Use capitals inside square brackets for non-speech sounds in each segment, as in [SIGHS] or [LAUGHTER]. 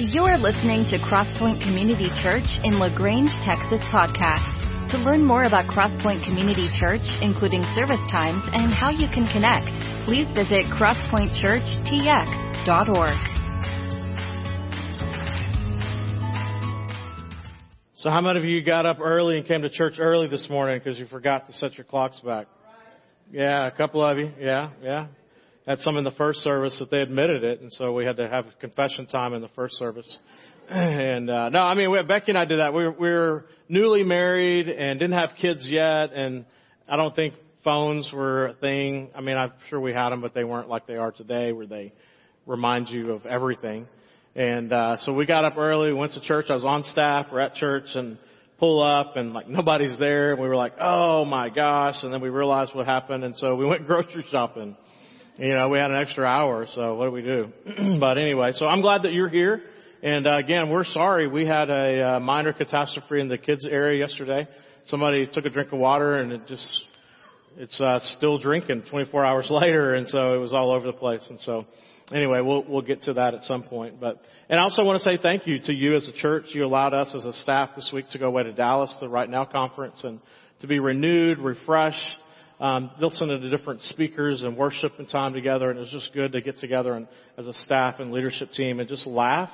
You're listening to Crosspoint Community Church in LaGrange, Texas podcast. To learn more about Crosspoint Community Church, including service times and how you can connect, please visit crosspointchurchtx.org. So how many of you got up early and came to church early this morning because you forgot to set your clocks back? Yeah, a couple of you. Yeah, yeah had some in the first service that they admitted it, and so we had to have confession time in the first service. [CLEARS THROAT] And uh, no, I mean, we, Becky and I did that. We were, we were newly married and didn't have kids yet, and I don't think phones were a thing. I mean, I'm sure we had them, but they weren't like they are today, where they remind you of everything. And uh, so we got up early, went to church. I was on staff. We're at church and pull up, and like nobody's there. And we were like, "Oh my gosh!" And then we realized what happened, and so we went [LAUGHS] grocery shopping you know, we had an extra hour, so what do we do? [CLEARS THROAT] but anyway, so I'm glad that you're here. And uh, again, we're sorry. We had a uh, minor catastrophe in the kids area yesterday. Somebody took a drink of water and it just, it's uh, still drinking 24 hours [LAUGHS] later, and so it was all over the place. And so, anyway, we'll we'll get to that at some point. But and I also want to say thank you to you as a church. You allowed us as a staff this week to go away to Dallas, the Right Now conference, and to be renewed, refreshed um, listen to different speakers and worship and time together, and it was just good to get together and as a staff and leadership team and just laugh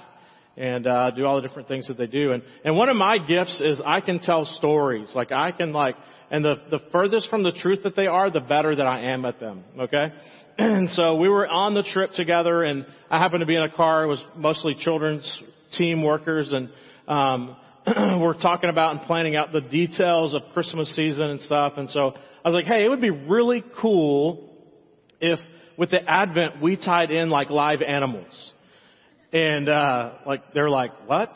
and uh, do all the different things that they do. And and one of my gifts is I can tell stories. Like I can like, and the the furthest from the truth that they are, the better that I am at them. Okay. [CLEARS THROAT] And so we were on the trip together, and I happened to be in a car. It was mostly children's team workers, and um, [CLEARS THROAT] we're talking about and planning out the details of Christmas season and stuff. And so I was like, hey, it would be really cool if with the Advent we tied in like live animals. And, uh, like, they're like, what?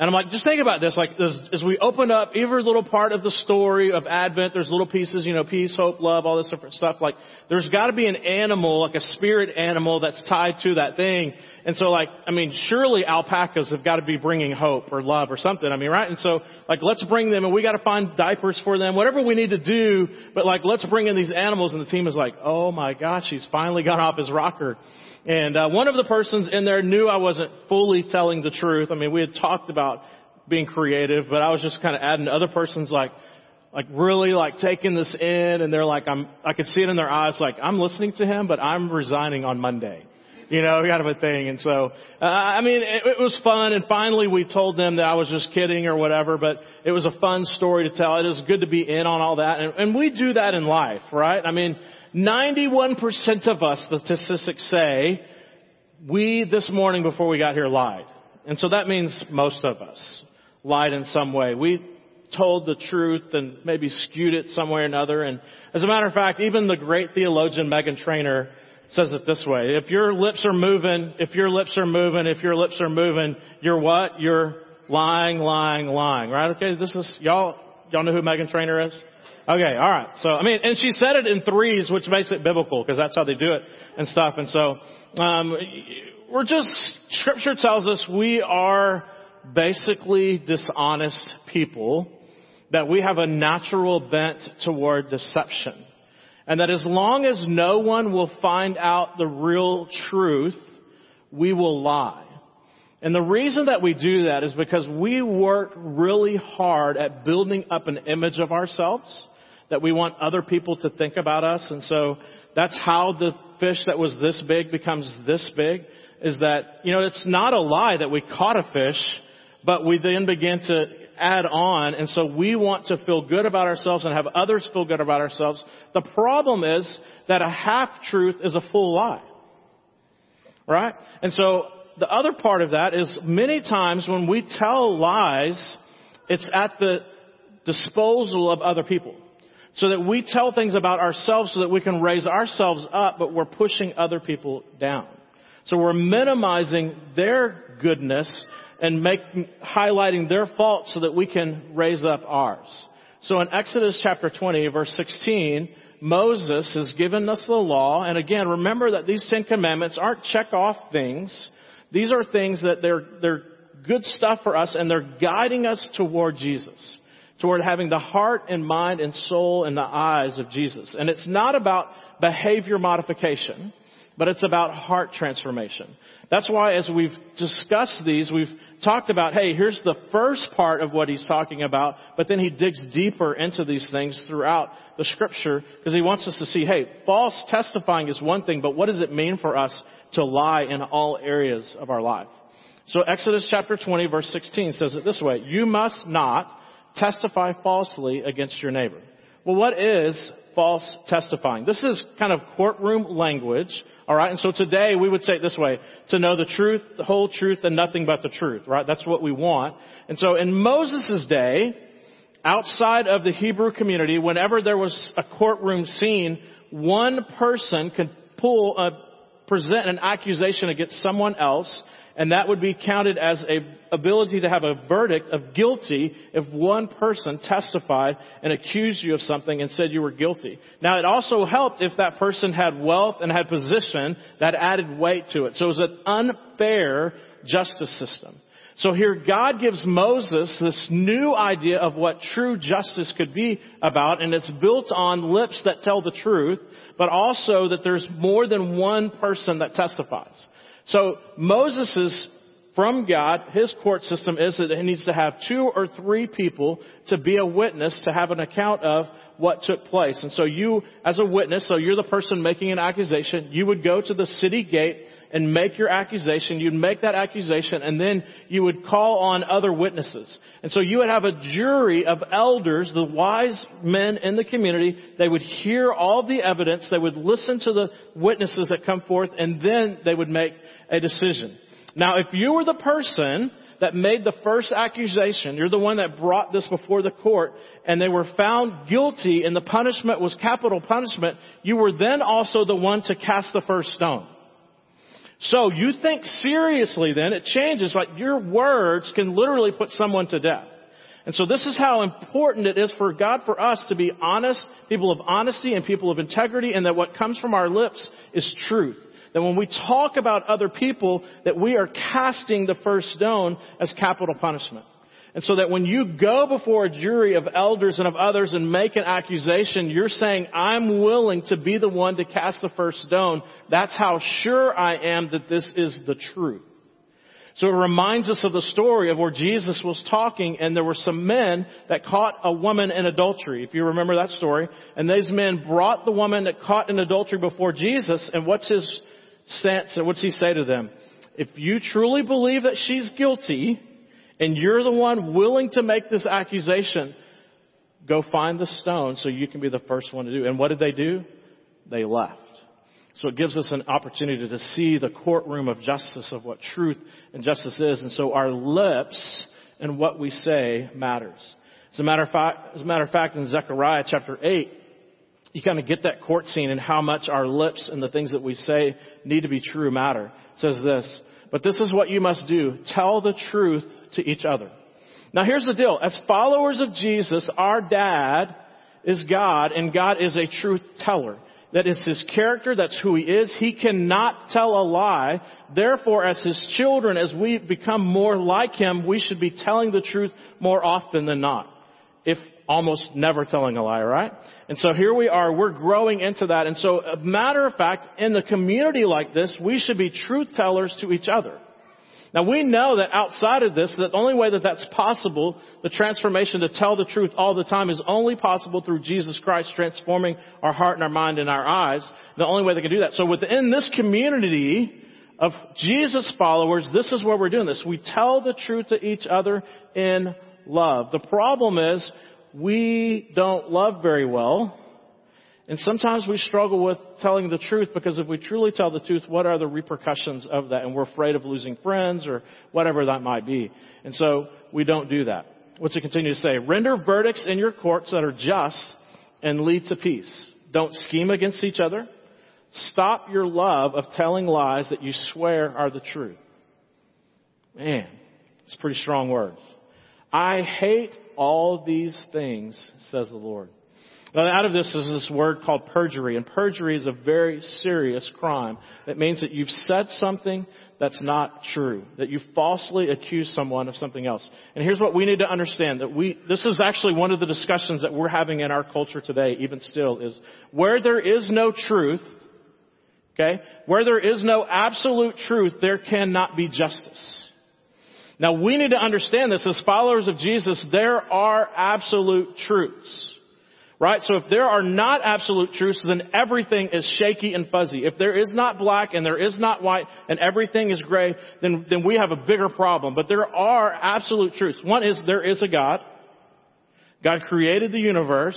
And I'm like, just think about this. Like, as, as we open up every little part of the story of Advent, there's little pieces, you know, peace, hope, love, all this different stuff. Like, there's got to be an animal, like a spirit animal that's tied to that thing. And so, like, I mean, surely alpacas have got to be bringing hope or love or something. I mean, right? And so, like, let's bring them, and we got to find diapers for them, whatever we need to do. But like, let's bring in these animals. And the team is like, oh my gosh, he's finally got off his rocker. And uh, one of the persons in there knew I wasn't fully telling the truth. I mean, we had talked about being creative, but I was just kind of adding. Other persons like, like really like taking this in, and they're like, I'm. I could see it in their eyes, like I'm listening to him, but I'm resigning on Monday. You know, [LAUGHS] kind of a thing. And so, uh, I mean, it, it was fun. And finally, we told them that I was just kidding or whatever. But it was a fun story to tell. It was good to be in on all that, and, and we do that in life, right? I mean 91% of us, the statistics say, we this morning before we got here lied. And so that means most of us lied in some way. We told the truth and maybe skewed it some way or another. And as a matter of fact, even the great theologian Meghan Trainor says it this way. If your lips are moving, if your lips are moving, if your lips are moving, you're what? You're lying, lying, lying. Right? Okay, this is, y'all, y'all know who Meghan Trainor is? Okay, all right. So I mean, and she said it in threes, which makes it biblical because that's how they do it and stuff. And so um, we're just Scripture tells us we are basically dishonest people. That we have a natural bent toward deception. And that as long as no one will find out the real truth, we will lie. And the reason that we do that is because we work really hard at building up an image of ourselves that we want other people to think about us. And so that's how the fish that was this big becomes this big is that, you know, it's not a lie that we caught a fish, but we then begin to add on. And so we want to feel good about ourselves and have others feel good about ourselves. The problem is that a half truth is a full lie. Right? And so the other part of that is many times when we tell lies, it's at the disposal of other people. So that we tell things about ourselves so that we can raise ourselves up, but we're pushing other people down. So we're minimizing their goodness and making, highlighting their faults so that we can raise up ours. So in Exodus chapter 20 verse 16, Moses has given us the law. And again, remember that these Ten Commandments aren't check off things. These are things that they're, they're good stuff for us and they're guiding us toward Jesus toward having the heart and mind and soul and the eyes of Jesus. And it's not about behavior modification, but it's about heart transformation. That's why as we've discussed these, we've talked about, hey, here's the first part of what he's talking about, but then he digs deeper into these things throughout the scripture because he wants us to see, hey, false testifying is one thing, but what does it mean for us to lie in all areas of our life? So Exodus chapter 20 verse 16 says it this way, you must not testify falsely against your neighbor. Well, what is false testifying? This is kind of courtroom language, alright? And so today we would say it this way, to know the truth, the whole truth, and nothing but the truth, right? That's what we want. And so in Moses' day, outside of the Hebrew community, whenever there was a courtroom scene, one person could pull a, present an accusation against someone else, and that would be counted as a ability to have a verdict of guilty if one person testified and accused you of something and said you were guilty. Now it also helped if that person had wealth and had position that added weight to it. So it was an unfair justice system. So here God gives Moses this new idea of what true justice could be about, and it's built on lips that tell the truth, but also that there's more than one person that testifies. So Moses' is from God, his court system is that he needs to have two or three people to be a witness to have an account of what took place. And so you, as a witness, so you're the person making an accusation, you would go to the city gate and make your accusation. You'd make that accusation and then you would call on other witnesses. And so you would have a jury of elders, the wise men in the community. They would hear all the evidence. They would listen to the witnesses that come forth and then they would make a decision. Now if you were the person that made the first accusation, you're the one that brought this before the court, and they were found guilty and the punishment was capital punishment, you were then also the one to cast the first stone. So you think seriously then, it changes, like your words can literally put someone to death. And so this is how important it is for God for us to be honest, people of honesty and people of integrity, and that what comes from our lips is truth. That when we talk about other people, that we are casting the first stone as capital punishment. And so that when you go before a jury of elders and of others and make an accusation, you're saying, I'm willing to be the one to cast the first stone. That's how sure I am that this is the truth. So it reminds us of the story of where Jesus was talking and there were some men that caught a woman in adultery, if you remember that story. And these men brought the woman that caught in adultery before Jesus and what's his stance and what's he say to them? If you truly believe that she's guilty, and you're the one willing to make this accusation, go find the stone so you can be the first one to do. And what did they do? They left. So it gives us an opportunity to see the courtroom of justice of what truth and justice is. And so our lips and what we say matters. As a matter of fact, as a matter of fact, in Zechariah chapter 8, you kind of get that court scene and how much our lips and the things that we say need to be true matter. It says this, but this is what you must do. Tell the truth to each other. Now here's the deal. As followers of Jesus, our dad is God and God is a truth teller. That is his character. That's who he is. He cannot tell a lie. Therefore, as his children, as we become more like him, we should be telling the truth more often than not. If almost never telling a lie, right? And so here we are, we're growing into that. And so, a matter of fact, in the community like this, we should be truth tellers to each other. Now we know that outside of this, that the only way that that's possible, the transformation to tell the truth all the time is only possible through Jesus Christ transforming our heart and our mind and our eyes. The only way they can do that. So within this community of Jesus followers, this is where we're doing this. We tell the truth to each other in love. The problem is we don't love very well and sometimes we struggle with telling the truth because if we truly tell the truth, what are the repercussions of that? And we're afraid of losing friends or whatever that might be. And so we don't do that. What's it continue to say? Render verdicts in your courts that are just and lead to peace. Don't scheme against each other. Stop your love of telling lies that you swear are the truth. Man, it's pretty strong words. I hate all these things, says the Lord. Now, out of this is this word called perjury, and perjury is a very serious crime. It means that you've said something that's not true, that you falsely accuse someone of something else. And here's what we need to understand, that we, this is actually one of the discussions that we're having in our culture today, even still, is where there is no truth, Okay? Where there is no absolute truth, there cannot be justice. Now we need to understand this as followers of Jesus, there are absolute truths. Right? So if there are not absolute truths, then everything is shaky and fuzzy. If there is not black and there is not white and everything is gray, then, then we have a bigger problem. But there are absolute truths. One is there is a God. God created the universe.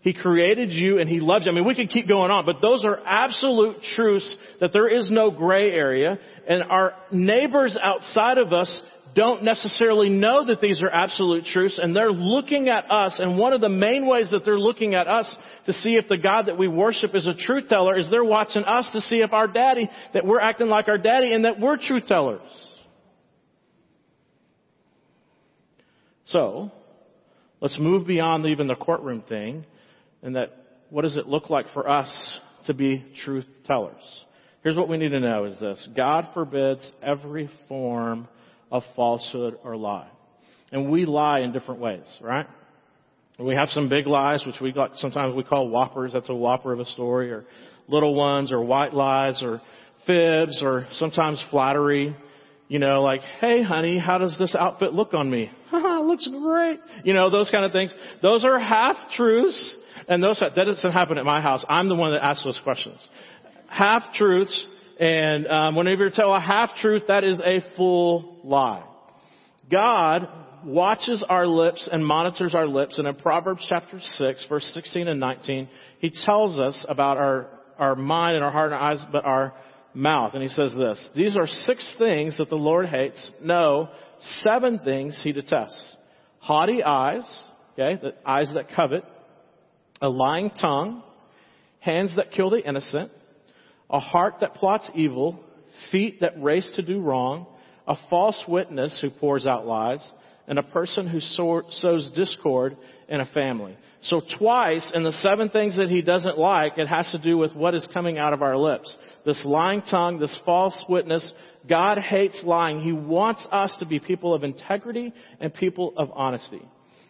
He created you and He loves you. I mean, we could keep going on, but those are absolute truths that there is no gray area and our neighbors outside of us don't necessarily know that these are absolute truths and they're looking at us and one of the main ways that they're looking at us to see if the God that we worship is a truth teller is they're watching us to see if our daddy, that we're acting like our daddy and that we're truth tellers. So, let's move beyond even the courtroom thing and that what does it look like for us to be truth tellers? Here's what we need to know is this. God forbids every form of falsehood or lie. And we lie in different ways, right? We have some big lies, which we got, sometimes we call whoppers. That's a whopper of a story, or little ones, or white lies, or fibs, or sometimes flattery. You know, like, hey honey, how does this outfit look on me? [LAUGHS] Haha, looks great. You know, those kind of things. Those are half truths, and those, that doesn't happen at my house. I'm the one that asks those questions. Half truths and um, whenever you tell a half truth, that is a full lie. God watches our lips and monitors our lips. And in Proverbs chapter 6, verse 16 and 19, he tells us about our, our mind and our heart and our eyes, but our mouth. And he says this, these are six things that the Lord hates. No, seven things he detests. Haughty eyes, okay, the eyes that covet, a lying tongue, hands that kill the innocent, a heart that plots evil, feet that race to do wrong, a false witness who pours out lies, and a person who sows discord in a family. So twice in the seven things that he doesn't like, it has to do with what is coming out of our lips. This lying tongue, this false witness. God hates lying. He wants us to be people of integrity and people of honesty.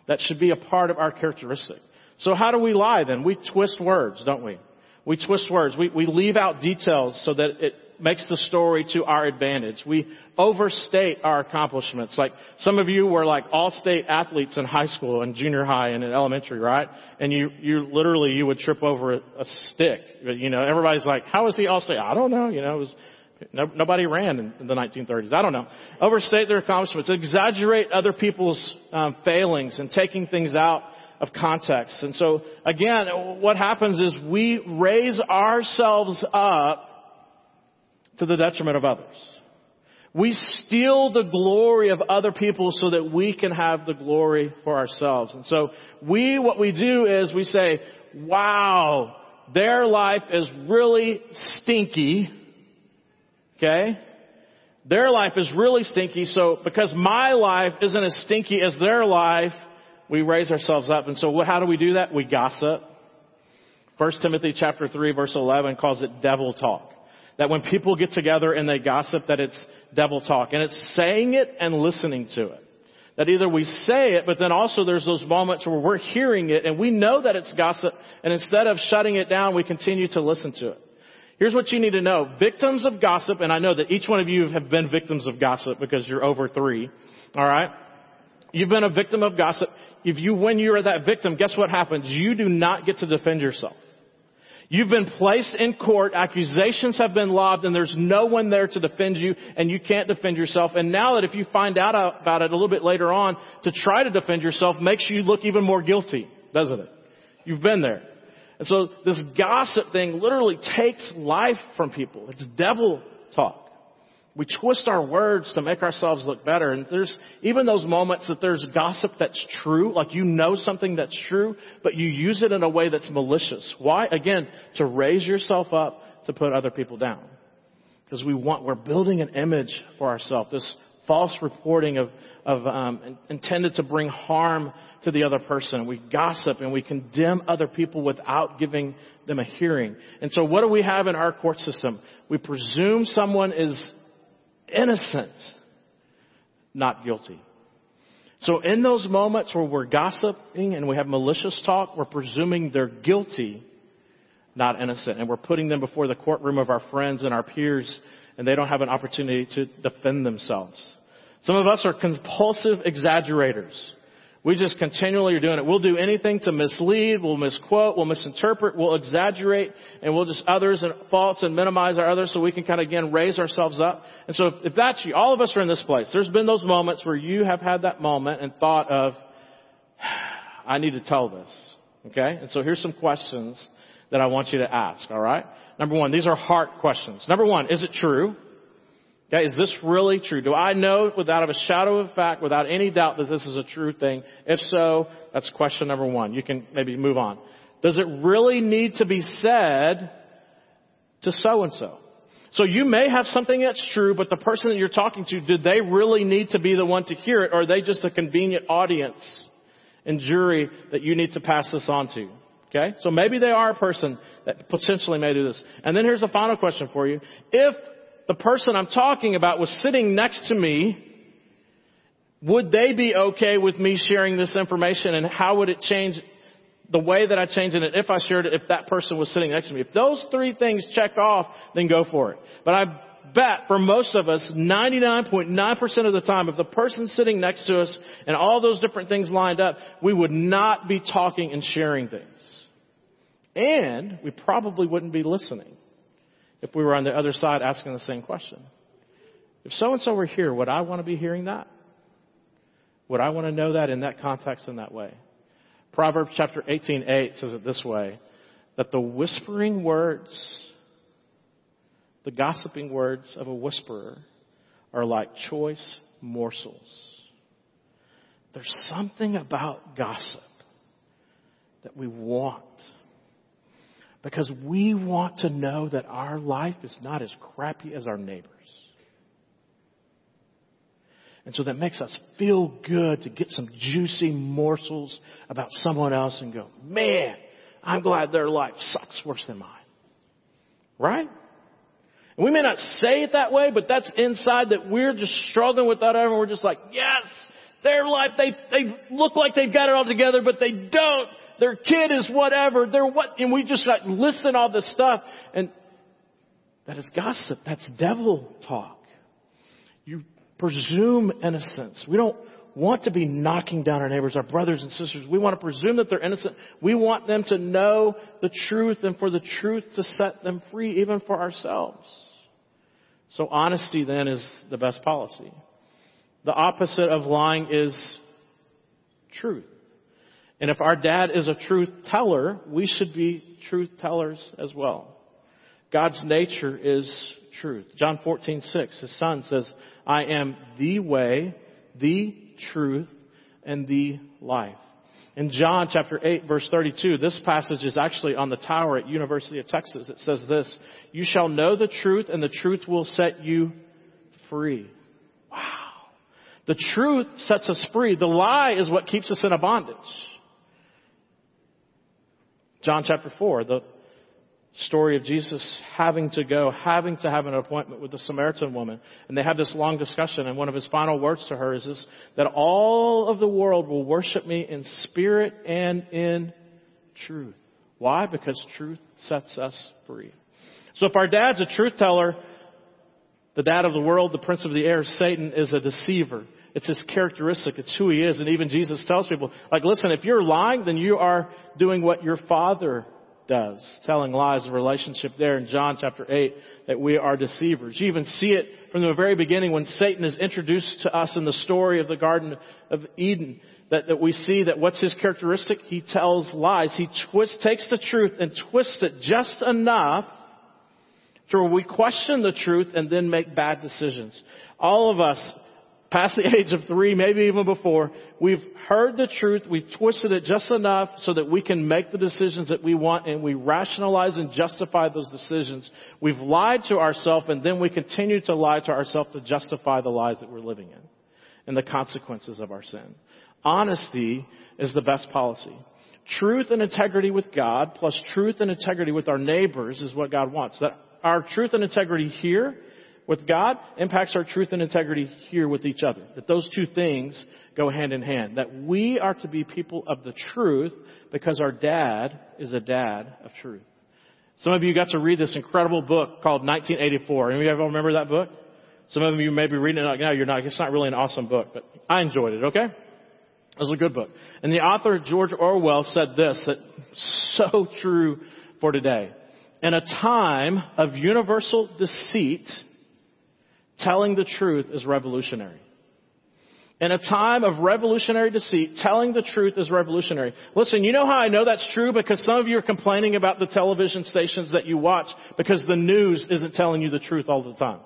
That should be a part of our characteristic. So how do we lie then? We twist words, don't we? We twist words. We, we leave out details so that it makes the story to our advantage. We overstate our accomplishments. Like some of you were like all-state athletes in high school and junior high and in elementary, right? And you, you literally, you would trip over a, a stick. You know, everybody's like, how is he all-state? I don't know. You know, it was, no, nobody ran in, in, the 1930s. I don't know. Overstate their accomplishments, exaggerate other people's um, failings and taking things out of context. And so again, what happens is we raise ourselves up to the detriment of others. We steal the glory of other people so that we can have the glory for ourselves. And so we, what we do is we say, wow, their life is really stinky. Okay? Their life is really stinky, so because my life isn't as stinky as their life, we raise ourselves up. And so how do we do that? We gossip. 1 Timothy chapter 3 verse 11 calls it devil talk. That when people get together and they gossip that it's devil talk. And it's saying it and listening to it. That either we say it, but then also there's those moments where we're hearing it and we know that it's gossip and instead of shutting it down, we continue to listen to it. Here's what you need to know. Victims of gossip, and I know that each one of you have been victims of gossip because you're over three. Alright? You've been a victim of gossip if you, when you're that victim, guess what happens? You do not get to defend yourself. You've been placed in court, accusations have been lobbed, and there's no one there to defend you, and you can't defend yourself. And now that if you find out about it a little bit later on, to try to defend yourself makes you look even more guilty, doesn't it? You've been there. And so this gossip thing literally takes life from people. It's devil talk. We twist our words to make ourselves look better. And there's even those moments that there's gossip that's true, like you know something that's true, but you use it in a way that's malicious. Why? Again, to raise yourself up to put other people down. Because we want, we're building an image for ourselves. This false reporting of, of um, intended to bring harm to the other person. We gossip and we condemn other people without giving them a hearing. And so what do we have in our court system? We presume someone is innocent, not guilty. So in those moments where we're gossiping and we have malicious talk, we're presuming they're guilty not innocent. And we're putting them before the courtroom of our friends and our peers, and they don't have an opportunity to defend themselves. Some of us are compulsive exaggerators. We just continually are doing it. We'll do anything to mislead, we'll misquote, we'll misinterpret, we'll exaggerate, and we'll just others and faults and minimize our others so we can kind of again raise ourselves up. And so if, that's you, all of us are in this place. There's been those moments where you have had that moment and thought of, [SIGHS] I need to tell this. Okay? And so here's some questions that I want you to ask, alright? Number one, these are heart questions. Number one, is it true? Okay, is this really true? Do I know without a shadow of fact, without any doubt that this is a true thing? If so, that's question number one. You can maybe move on. Does it really need to be said to so and so? So you may have something that's true, but the person that you're talking to, did they really need to be the one to hear it, or are they just a convenient audience and jury that you need to pass this on to? Okay? So maybe they are a person that potentially may do this. And then here's the final question for you. If the person I'm talking about was sitting next to me, would they be okay with me sharing this information and how would it change the way that I change it if I shared it if that person was sitting next to me? If those three things check off, then go for it. But I bet for most of us, 99.9% of the time, if the person sitting next to us and all those different things lined up, we would not be talking and sharing things. And we probably wouldn't be listening if we were on the other side asking the same question. If so and so were here, would I want to be hearing that? Would I want to know that in that context in that way? Proverbs chapter 18:8 says it this way, that the whispering words, the gossiping words of a whisperer are like choice morsels. There's something about gossip that we want because we want to know that our life is not as crappy as our neighbors. And so that makes us feel good to get some juicy morsels about someone else and go, man, I'm glad their life sucks worse than mine. Right? And we may not say it that way, but that's inside that we're just struggling with that and we're just like, yes, their life, they, they look like they've got it all together, but they don't their kid is whatever, they're what, and we just like listen all this stuff. And that is gossip. That's devil talk. You presume innocence. We don't want to be knocking down our neighbors, our brothers and sisters. We want to presume that they're innocent. We want them to know the truth and for the truth to set them free, even for ourselves. So honesty then is the best policy. The opposite of lying is truth. And if our dad is a truth teller, we should be truth tellers as well. God's nature is truth. John 14, 6, his son says, I am the way, the truth, and the life. In John chapter 8 verse 32, this passage is actually on the tower at University of Texas. It says this, you shall know the truth and the truth will set you free. Wow. The truth sets us free. The lie is what keeps us in a bondage. John chapter 4, the story of Jesus having to go, having to have an appointment with the Samaritan woman. And they have this long discussion and one of his final words to her is this, that all of the world will worship me in spirit and in truth. Why? Because truth sets us free. So if our dad's a truth teller, the dad of the world, the prince of the air, Satan is a deceiver. It's his characteristic. It's who he is. And even Jesus tells people, like, listen, if you're lying, then you are doing what your father does. Telling lies, the relationship there in John chapter 8, that we are deceivers. You even see it from the very beginning when Satan is introduced to us in the story of the Garden of Eden. That, that we see that what's his characteristic? He tells lies. He twists, takes the truth and twists it just enough to where we question the truth and then make bad decisions. All of us past the age of three, maybe even before, we've heard the truth, we've twisted it just enough so that we can make the decisions that we want and we rationalize and justify those decisions. We've lied to ourselves and then we continue to lie to ourselves to justify the lies that we're living in and the consequences of our sin. Honesty is the best policy. Truth and integrity with God plus truth and integrity with our neighbors is what God wants. That our truth and integrity here with God impacts our truth and integrity here with each other. That those two things go hand in hand. That we are to be people of the truth because our dad is a dad of truth. Some of you got to read this incredible book called 1984. Any of you remember that book? Some of you may be reading it now. You're not. It's not really an awesome book, but I enjoyed it. Okay, it was a good book. And the author George Orwell said this that so true for today. In a time of universal deceit, telling the truth is revolutionary. In a time of revolutionary deceit, telling the truth is revolutionary. Listen, you know how I know that's true? Because some of you are complaining about the television stations that you watch because the news isn't telling you the truth all the time.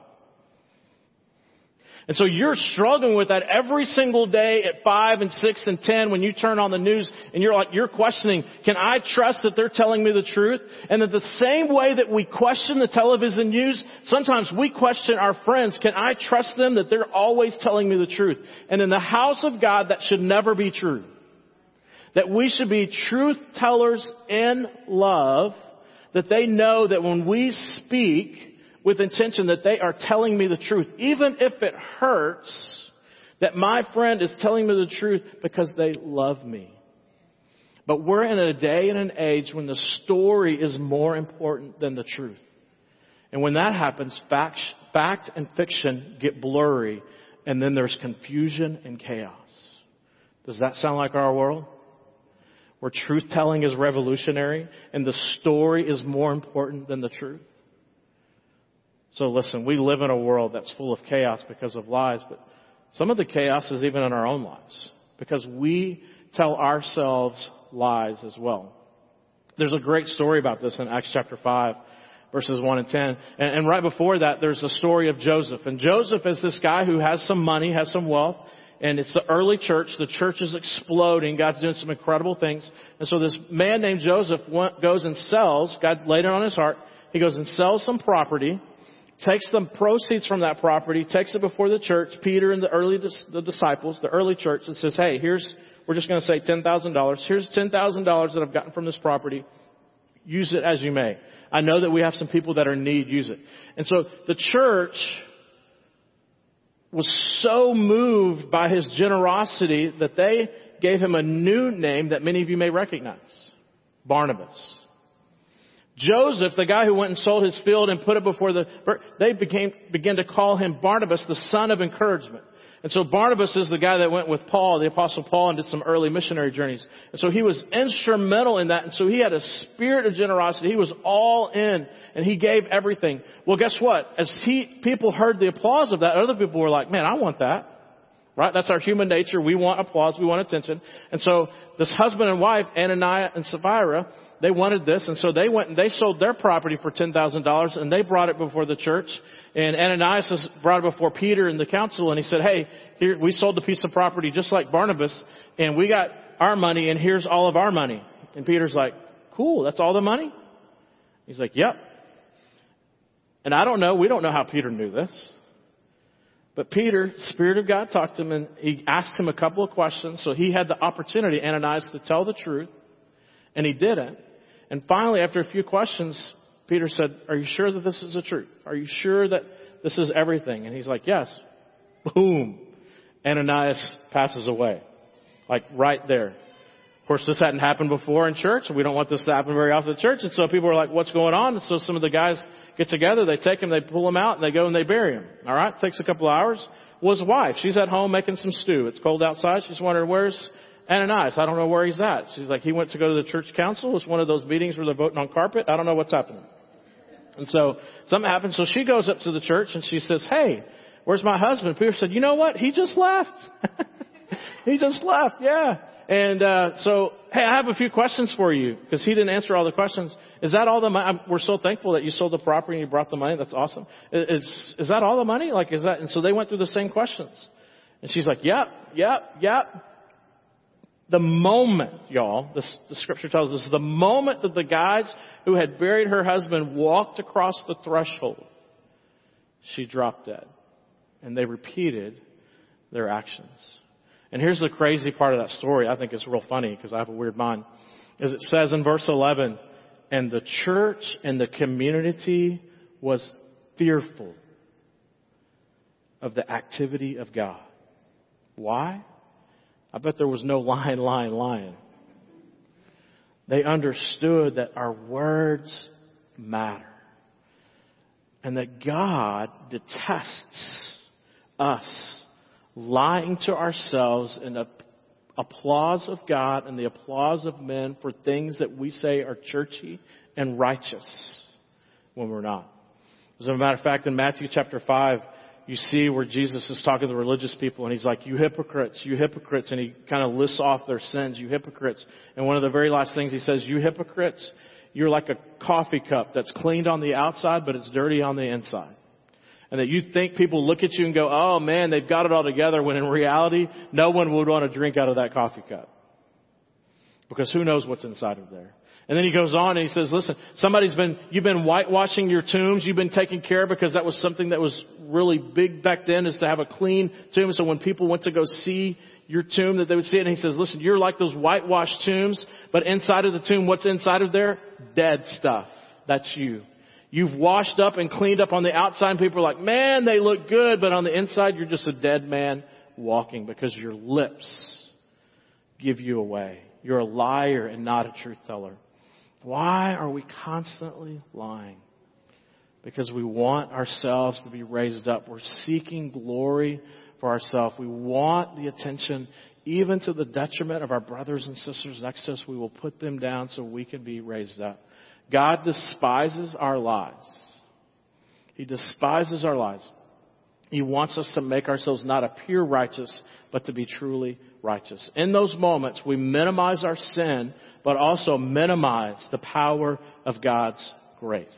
And so you're struggling with that every single day at 5 and 6 and 10 when you turn on the news and you're like, you're questioning, can I trust that they're telling me the truth? And that the same way that we question the television news, sometimes we question our friends, can I trust them that they're always telling me the truth? And in the house of God, that should never be true. That we should be truth tellers in love, that they know that when we speak, with intention that they are telling me the truth, even if it hurts that my friend is telling me the truth because they love me. But we're in a day and an age when the story is more important than the truth. And when that happens, fact, fact and fiction get blurry and then there's confusion and chaos. Does that sound like our world? Where truth telling is revolutionary and the story is more important than the truth? So listen, we live in a world that's full of chaos because of lies, but some of the chaos is even in our own lives because we tell ourselves lies as well. There's a great story about this in Acts chapter 5 verses 1 and 10. And, and right before that, there's the story of Joseph. And Joseph is this guy who has some money, has some wealth, and it's the early church. The church is exploding. God's doing some incredible things. And so this man named Joseph goes and sells, God laid it on his heart, he goes and sells some property, takes the proceeds from that property, takes it before the church, Peter and the early the disciples, the early church, and says, "Hey, here's we're just going to say ten thousand dollars. Here's ten thousand dollars that I've gotten from this property. Use it as you may. I know that we have some people that are in need. Use it." And so the church was so moved by his generosity that they gave him a new name that many of you may recognize, Barnabas. Joseph, the guy who went and sold his field and put it before the, they became, began to call him Barnabas, the son of encouragement. And so Barnabas is the guy that went with Paul, the apostle Paul, and did some early missionary journeys. And so he was instrumental in that. And so he had a spirit of generosity. He was all in and he gave everything. Well, guess what? As he, people heard the applause of that, other people were like, man, I want that. Right? That's our human nature. We want applause. We want attention. And so this husband and wife, Ananias and Sapphira, they wanted this, and so they went and they sold their property for ten thousand dollars, and they brought it before the church. And Ananias brought it before Peter and the council, and he said, "Hey, here we sold a piece of property just like Barnabas, and we got our money, and here's all of our money." And Peter's like, "Cool, that's all the money." He's like, "Yep." And I don't know, we don't know how Peter knew this. But Peter, Spirit of God talked to him and he asked him a couple of questions. So he had the opportunity, Ananias, to tell the truth. And he didn't. And finally, after a few questions, Peter said, Are you sure that this is the truth? Are you sure that this is everything? And he's like, Yes. Boom. Ananias passes away. Like right there. Of course, this hadn't happened before in church, we don't want this to happen very often in church. And so people are like, what's going on? And so some of the guys get together, they take him, they pull him out, and they go and they bury him. All right? Takes a couple of hours. Well, his wife, she's at home making some stew. It's cold outside. She's wondering, where's Ananias, I don't know where he's at. She's like, he went to go to the church council. It's one of those meetings where they're voting on carpet. I don't know what's happening. And so something happens. So she goes up to the church and she says, hey, where's my husband? Peter said, you know what? He just left. [LAUGHS] he just left. Yeah. And, uh, so, hey, I have a few questions for you because he didn't answer all the questions. Is that all the money? We're so thankful that you sold the property and you brought the money. That's awesome. Is, is that all the money? Like, is that, and so they went through the same questions. And she's like, yep, yep, yep. The moment, y'all, the, scripture tells us, the moment that the guys who had buried her husband walked across the threshold, she dropped dead. And they repeated their actions. And here's the crazy part of that story. I think it's real funny because I have a weird mind. As it says in verse 11, and the church and the community was fearful of the activity of God. Why? I bet there was no lying, lying, lying. They understood that our words matter. And that God detests us lying to ourselves in the applause of God and the applause of men for things that we say are churchy and righteous when we're not. As a matter of fact, in Matthew chapter 5, you see where Jesus is talking to the religious people and he's like, you hypocrites, you hypocrites, and he kind of lists off their sins, you hypocrites. And one of the very last things he says, you hypocrites, you're like a coffee cup that's cleaned on the outside, but it's dirty on the inside. And that you think people look at you and go, oh man, they've got it all together, when in reality, no one would want to drink out of that coffee cup. Because who knows what's inside of there. And then he goes on and he says, listen, somebody's been, you've been whitewashing your tombs, you've been taking care because that was something that was really big back then is to have a clean tomb. So when people went to go see your tomb that they would see it and he says, listen, you're like those whitewashed tombs, but inside of the tomb, what's inside of there? Dead stuff. That's you. You've washed up and cleaned up on the outside people are like, man, they look good, but on the inside you're just a dead man walking because your lips give you away. You're a liar and not a truth teller. Why are we constantly lying? Because we want ourselves to be raised up. We're seeking glory for ourselves. We want the attention, even to the detriment of our brothers and sisters next to us. We will put them down so we can be raised up. God despises our lies. He despises our lies. He wants us to make ourselves not appear righteous, but to be truly righteous. In those moments, we minimize our sin but also minimize the power of God's grace.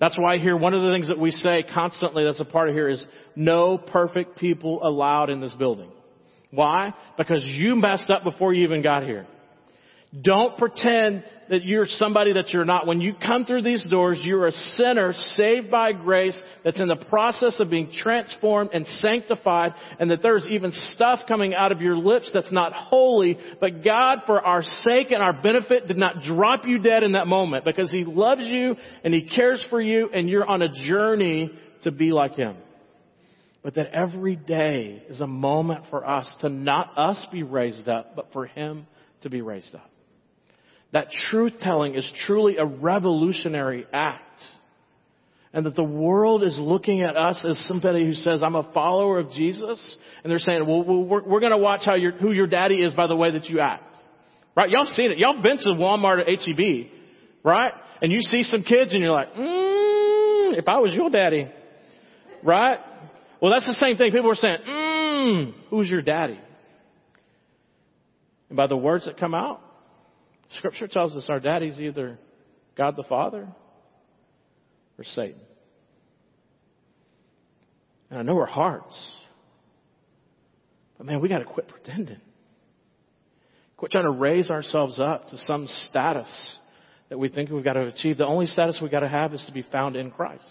That's why here, one of the things that we say constantly that's a part of here is no perfect people allowed in this building. Why? Because you messed up before you even got here. Don't pretend that you're somebody that you're not. When you come through these doors, you're a sinner saved by grace that's in the process of being transformed and sanctified and that there's even stuff coming out of your lips that's not holy, but God for our sake and our benefit did not drop you dead in that moment because He loves you and He cares for you and you're on a journey to be like Him. But that every day is a moment for us to not us be raised up, but for Him to be raised up. That truth telling is truly a revolutionary act. And that the world is looking at us as somebody who says, I'm a follower of Jesus. And they're saying, well, we're, we're going to watch how your, who your daddy is by the way that you act. Right? Y'all seen it. Y'all been to Walmart or HEB. Right? And you see some kids and you're like, mm, if I was your daddy. Right? Well, that's the same thing. People are saying, mm, who's your daddy? And by the words that come out, Scripture tells us our daddy's either God the Father or Satan. And I know our hearts. But man, we got to quit pretending. Quit trying to raise ourselves up to some status that we think we've got to achieve. The only status we've got to have is to be found in Christ.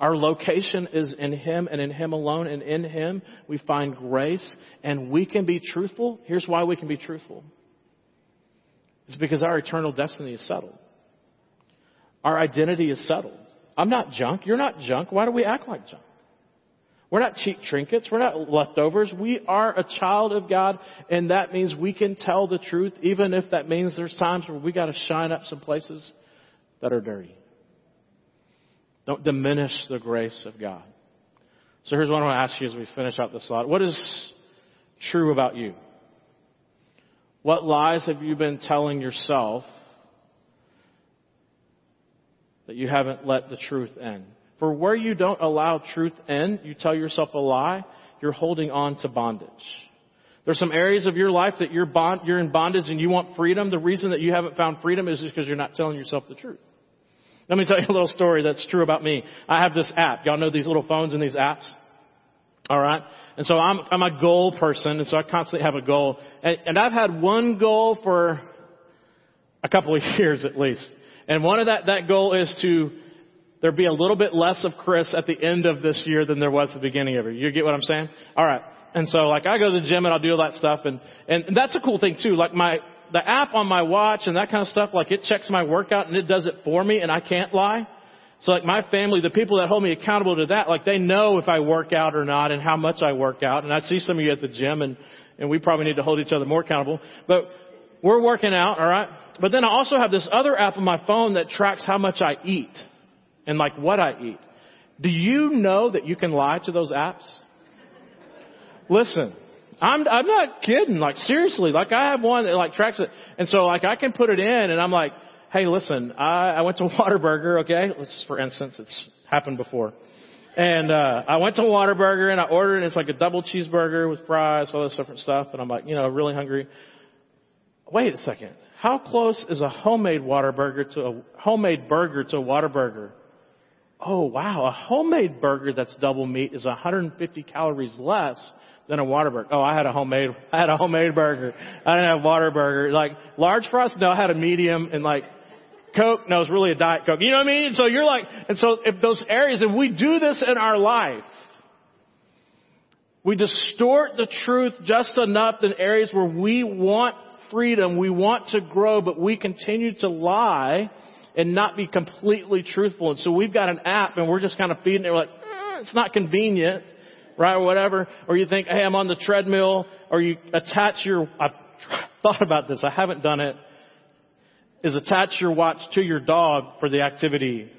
Our location is in Him and in Him alone, and in Him we find grace, and we can be truthful. Here's why we can be truthful. It's because our eternal destiny is settled. Our identity is settled. I'm not junk. You're not junk. Why do we act like junk? We're not cheap trinkets. We're not leftovers. We are a child of God, and that means we can tell the truth, even if that means there's times where we got to shine up some places that are dirty. Don't diminish the grace of God. So here's what I want to ask you as we finish out this slide. What is true about you? What lies have you been telling yourself that you haven't let the truth in? For where you don't allow truth in, you tell yourself a lie, you're holding on to bondage. There's some areas of your life that you're, bond, you're in bondage and you want freedom. The reason that you haven't found freedom is just because you're not telling yourself the truth. Let me tell you a little story that's true about me. I have this app. Y'all know these little phones and these apps? Alright? And so I'm, I'm a goal person, and so I constantly have a goal. And, and I've had one goal for a couple of [LAUGHS] years at least. And one of that, that goal is to there be a little bit less of Chris at the end of this year than there was at the beginning of it. You get what I'm saying? Alright. And so like I go to the gym and I'll do all that stuff and, and that's a cool thing too. Like my, the app on my watch and that kind of stuff, like it checks my workout and it does it for me and I can't lie. So like my family, the people that hold me accountable to that, like they know if I work out or not and how much I work out. And I see some of you at the gym and, and we probably need to hold each other more accountable. But we're working out, alright? But then I also have this other app on my phone that tracks how much I eat and like what I eat. Do you know that you can lie to those apps? Listen, I'm, I'm not kidding. Like seriously, like I have one that like tracks it. And so like I can put it in and I'm like, hey, listen, I, I went to [LAUGHS] Whataburger, okay? Let's just for instance, it's happened before. And, uh, I went to Whataburger and I ordered and it's like a double cheeseburger with fries, all this different stuff. And I'm like, you know, really hungry. Wait a second. How close is a homemade Whataburger to a homemade burger to a Whataburger? Oh wow, a homemade burger that's double meat is 150 calories less than a Whataburger. Oh, I had a homemade, [LAUGHS] I had a homemade burger. I didn't have Whataburger. Like large fries, no, I had a medium and like Coke, no, it's really a Diet Coke. You know what I mean? So you're like, and so if those areas, if we do this in our life, we distort the truth just enough in areas where we want freedom, we want to grow, but we continue to lie and not be completely truthful. And so we've got an app and we're just kind of feeding it. We're like, eh, it's not convenient, right? Or whatever. Or you think, hey, I'm on the treadmill. Or you attach your, I've [LAUGHS] thought about this. I haven't done it. Is attach your watch to your dog for the activity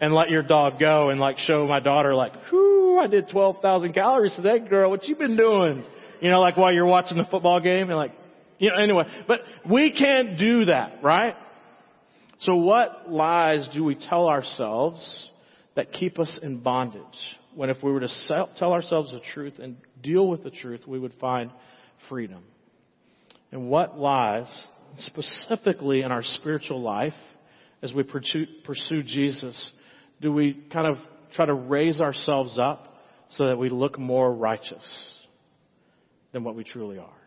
and let your dog go and like show my daughter like, whoo, I did 12,000 calories today, girl. What you been doing? You know, like while you're watching the football game and like, you know, anyway, but we can't do that, right? So what lies do we tell ourselves that keep us in bondage? When if we were to tell ourselves the truth and deal with the truth, we would find freedom. And what lies, specifically in our spiritual life, as we pursue, Jesus, do we kind of try to raise ourselves up so that we look more righteous than what we truly are?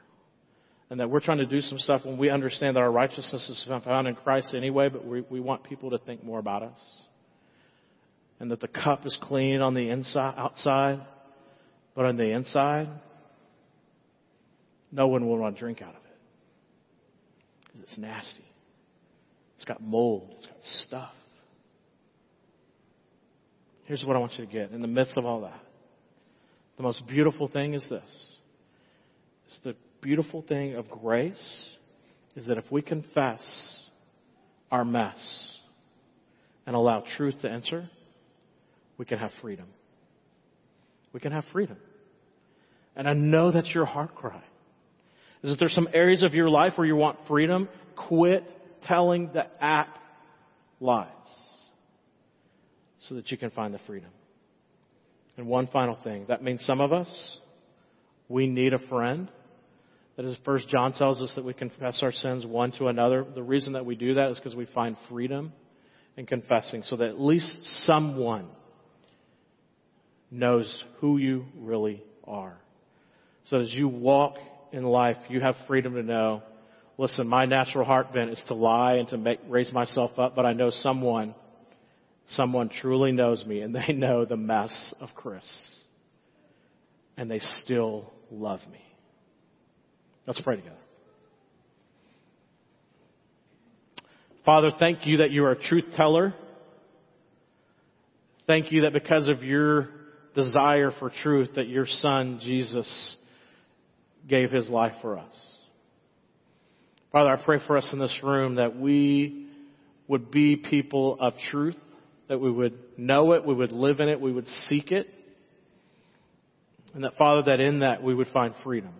and that we're trying to do some stuff when we understand that our righteousness is found in Christ anyway, but we, we want people to think more about us. And that the cup is clean on the inside, outside, but on the inside, no one will want to drink out of it. It's nasty. It's got mold. It's got stuff. Here's what I want you to get in the midst of all that. The most beautiful thing is this. It's the beautiful thing of grace is that if we confess our mess and allow truth to enter, we can have freedom. We can have freedom. And I know that's your heart cry. Is that there's some areas of your life where you want freedom? Quit telling the app lies so that you can find the freedom. And one final thing. That means some of us, we need a friend that is, First John tells us that we confess our sins one to another. The reason that we do that is because we find freedom in confessing, so that at least someone knows who you really are. So as you walk in life, you have freedom to know, listen, my natural heart bent is to lie and to make, raise myself up, but I know someone, someone truly knows me and [LAUGHS] they know the mess of Chris. And they still love me. Let's pray together. Father, thank you that you are a truth teller. Thank you that because of your desire for truth that your son Jesus gave his life for us. Father, I pray for us in this room that we would be people of truth, that we would know it, we would live in it, we would seek it, and that Father, that in that we would find freedom.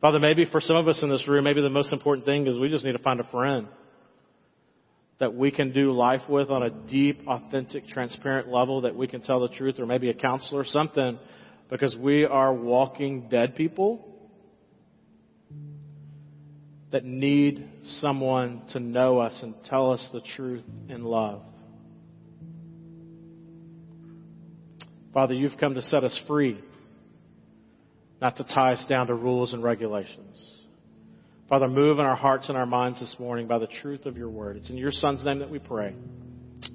Father, maybe for some of us in this room, maybe the most important thing is we just need to find a friend that we can do life with on a deep, authentic, transparent level that we can tell the truth, or maybe a counselor, something, because we are walking dead people that need someone to know us and tell us the truth in love. Father, you've come to set us free not to tie us down to rules and regulations. Father, move in our hearts and our minds this morning by the truth of your word. It's in your son's name that we pray.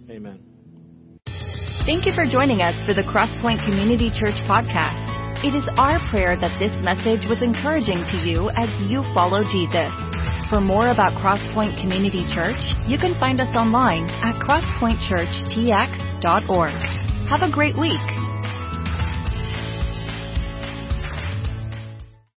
Amen. Thank you for joining us for the Crosspoint Community Church podcast. It is our prayer that this message was encouraging to you as you follow Jesus. For more about Crosspoint Community Church, you can find us online at crosspointchurchtx.org. Have a great week.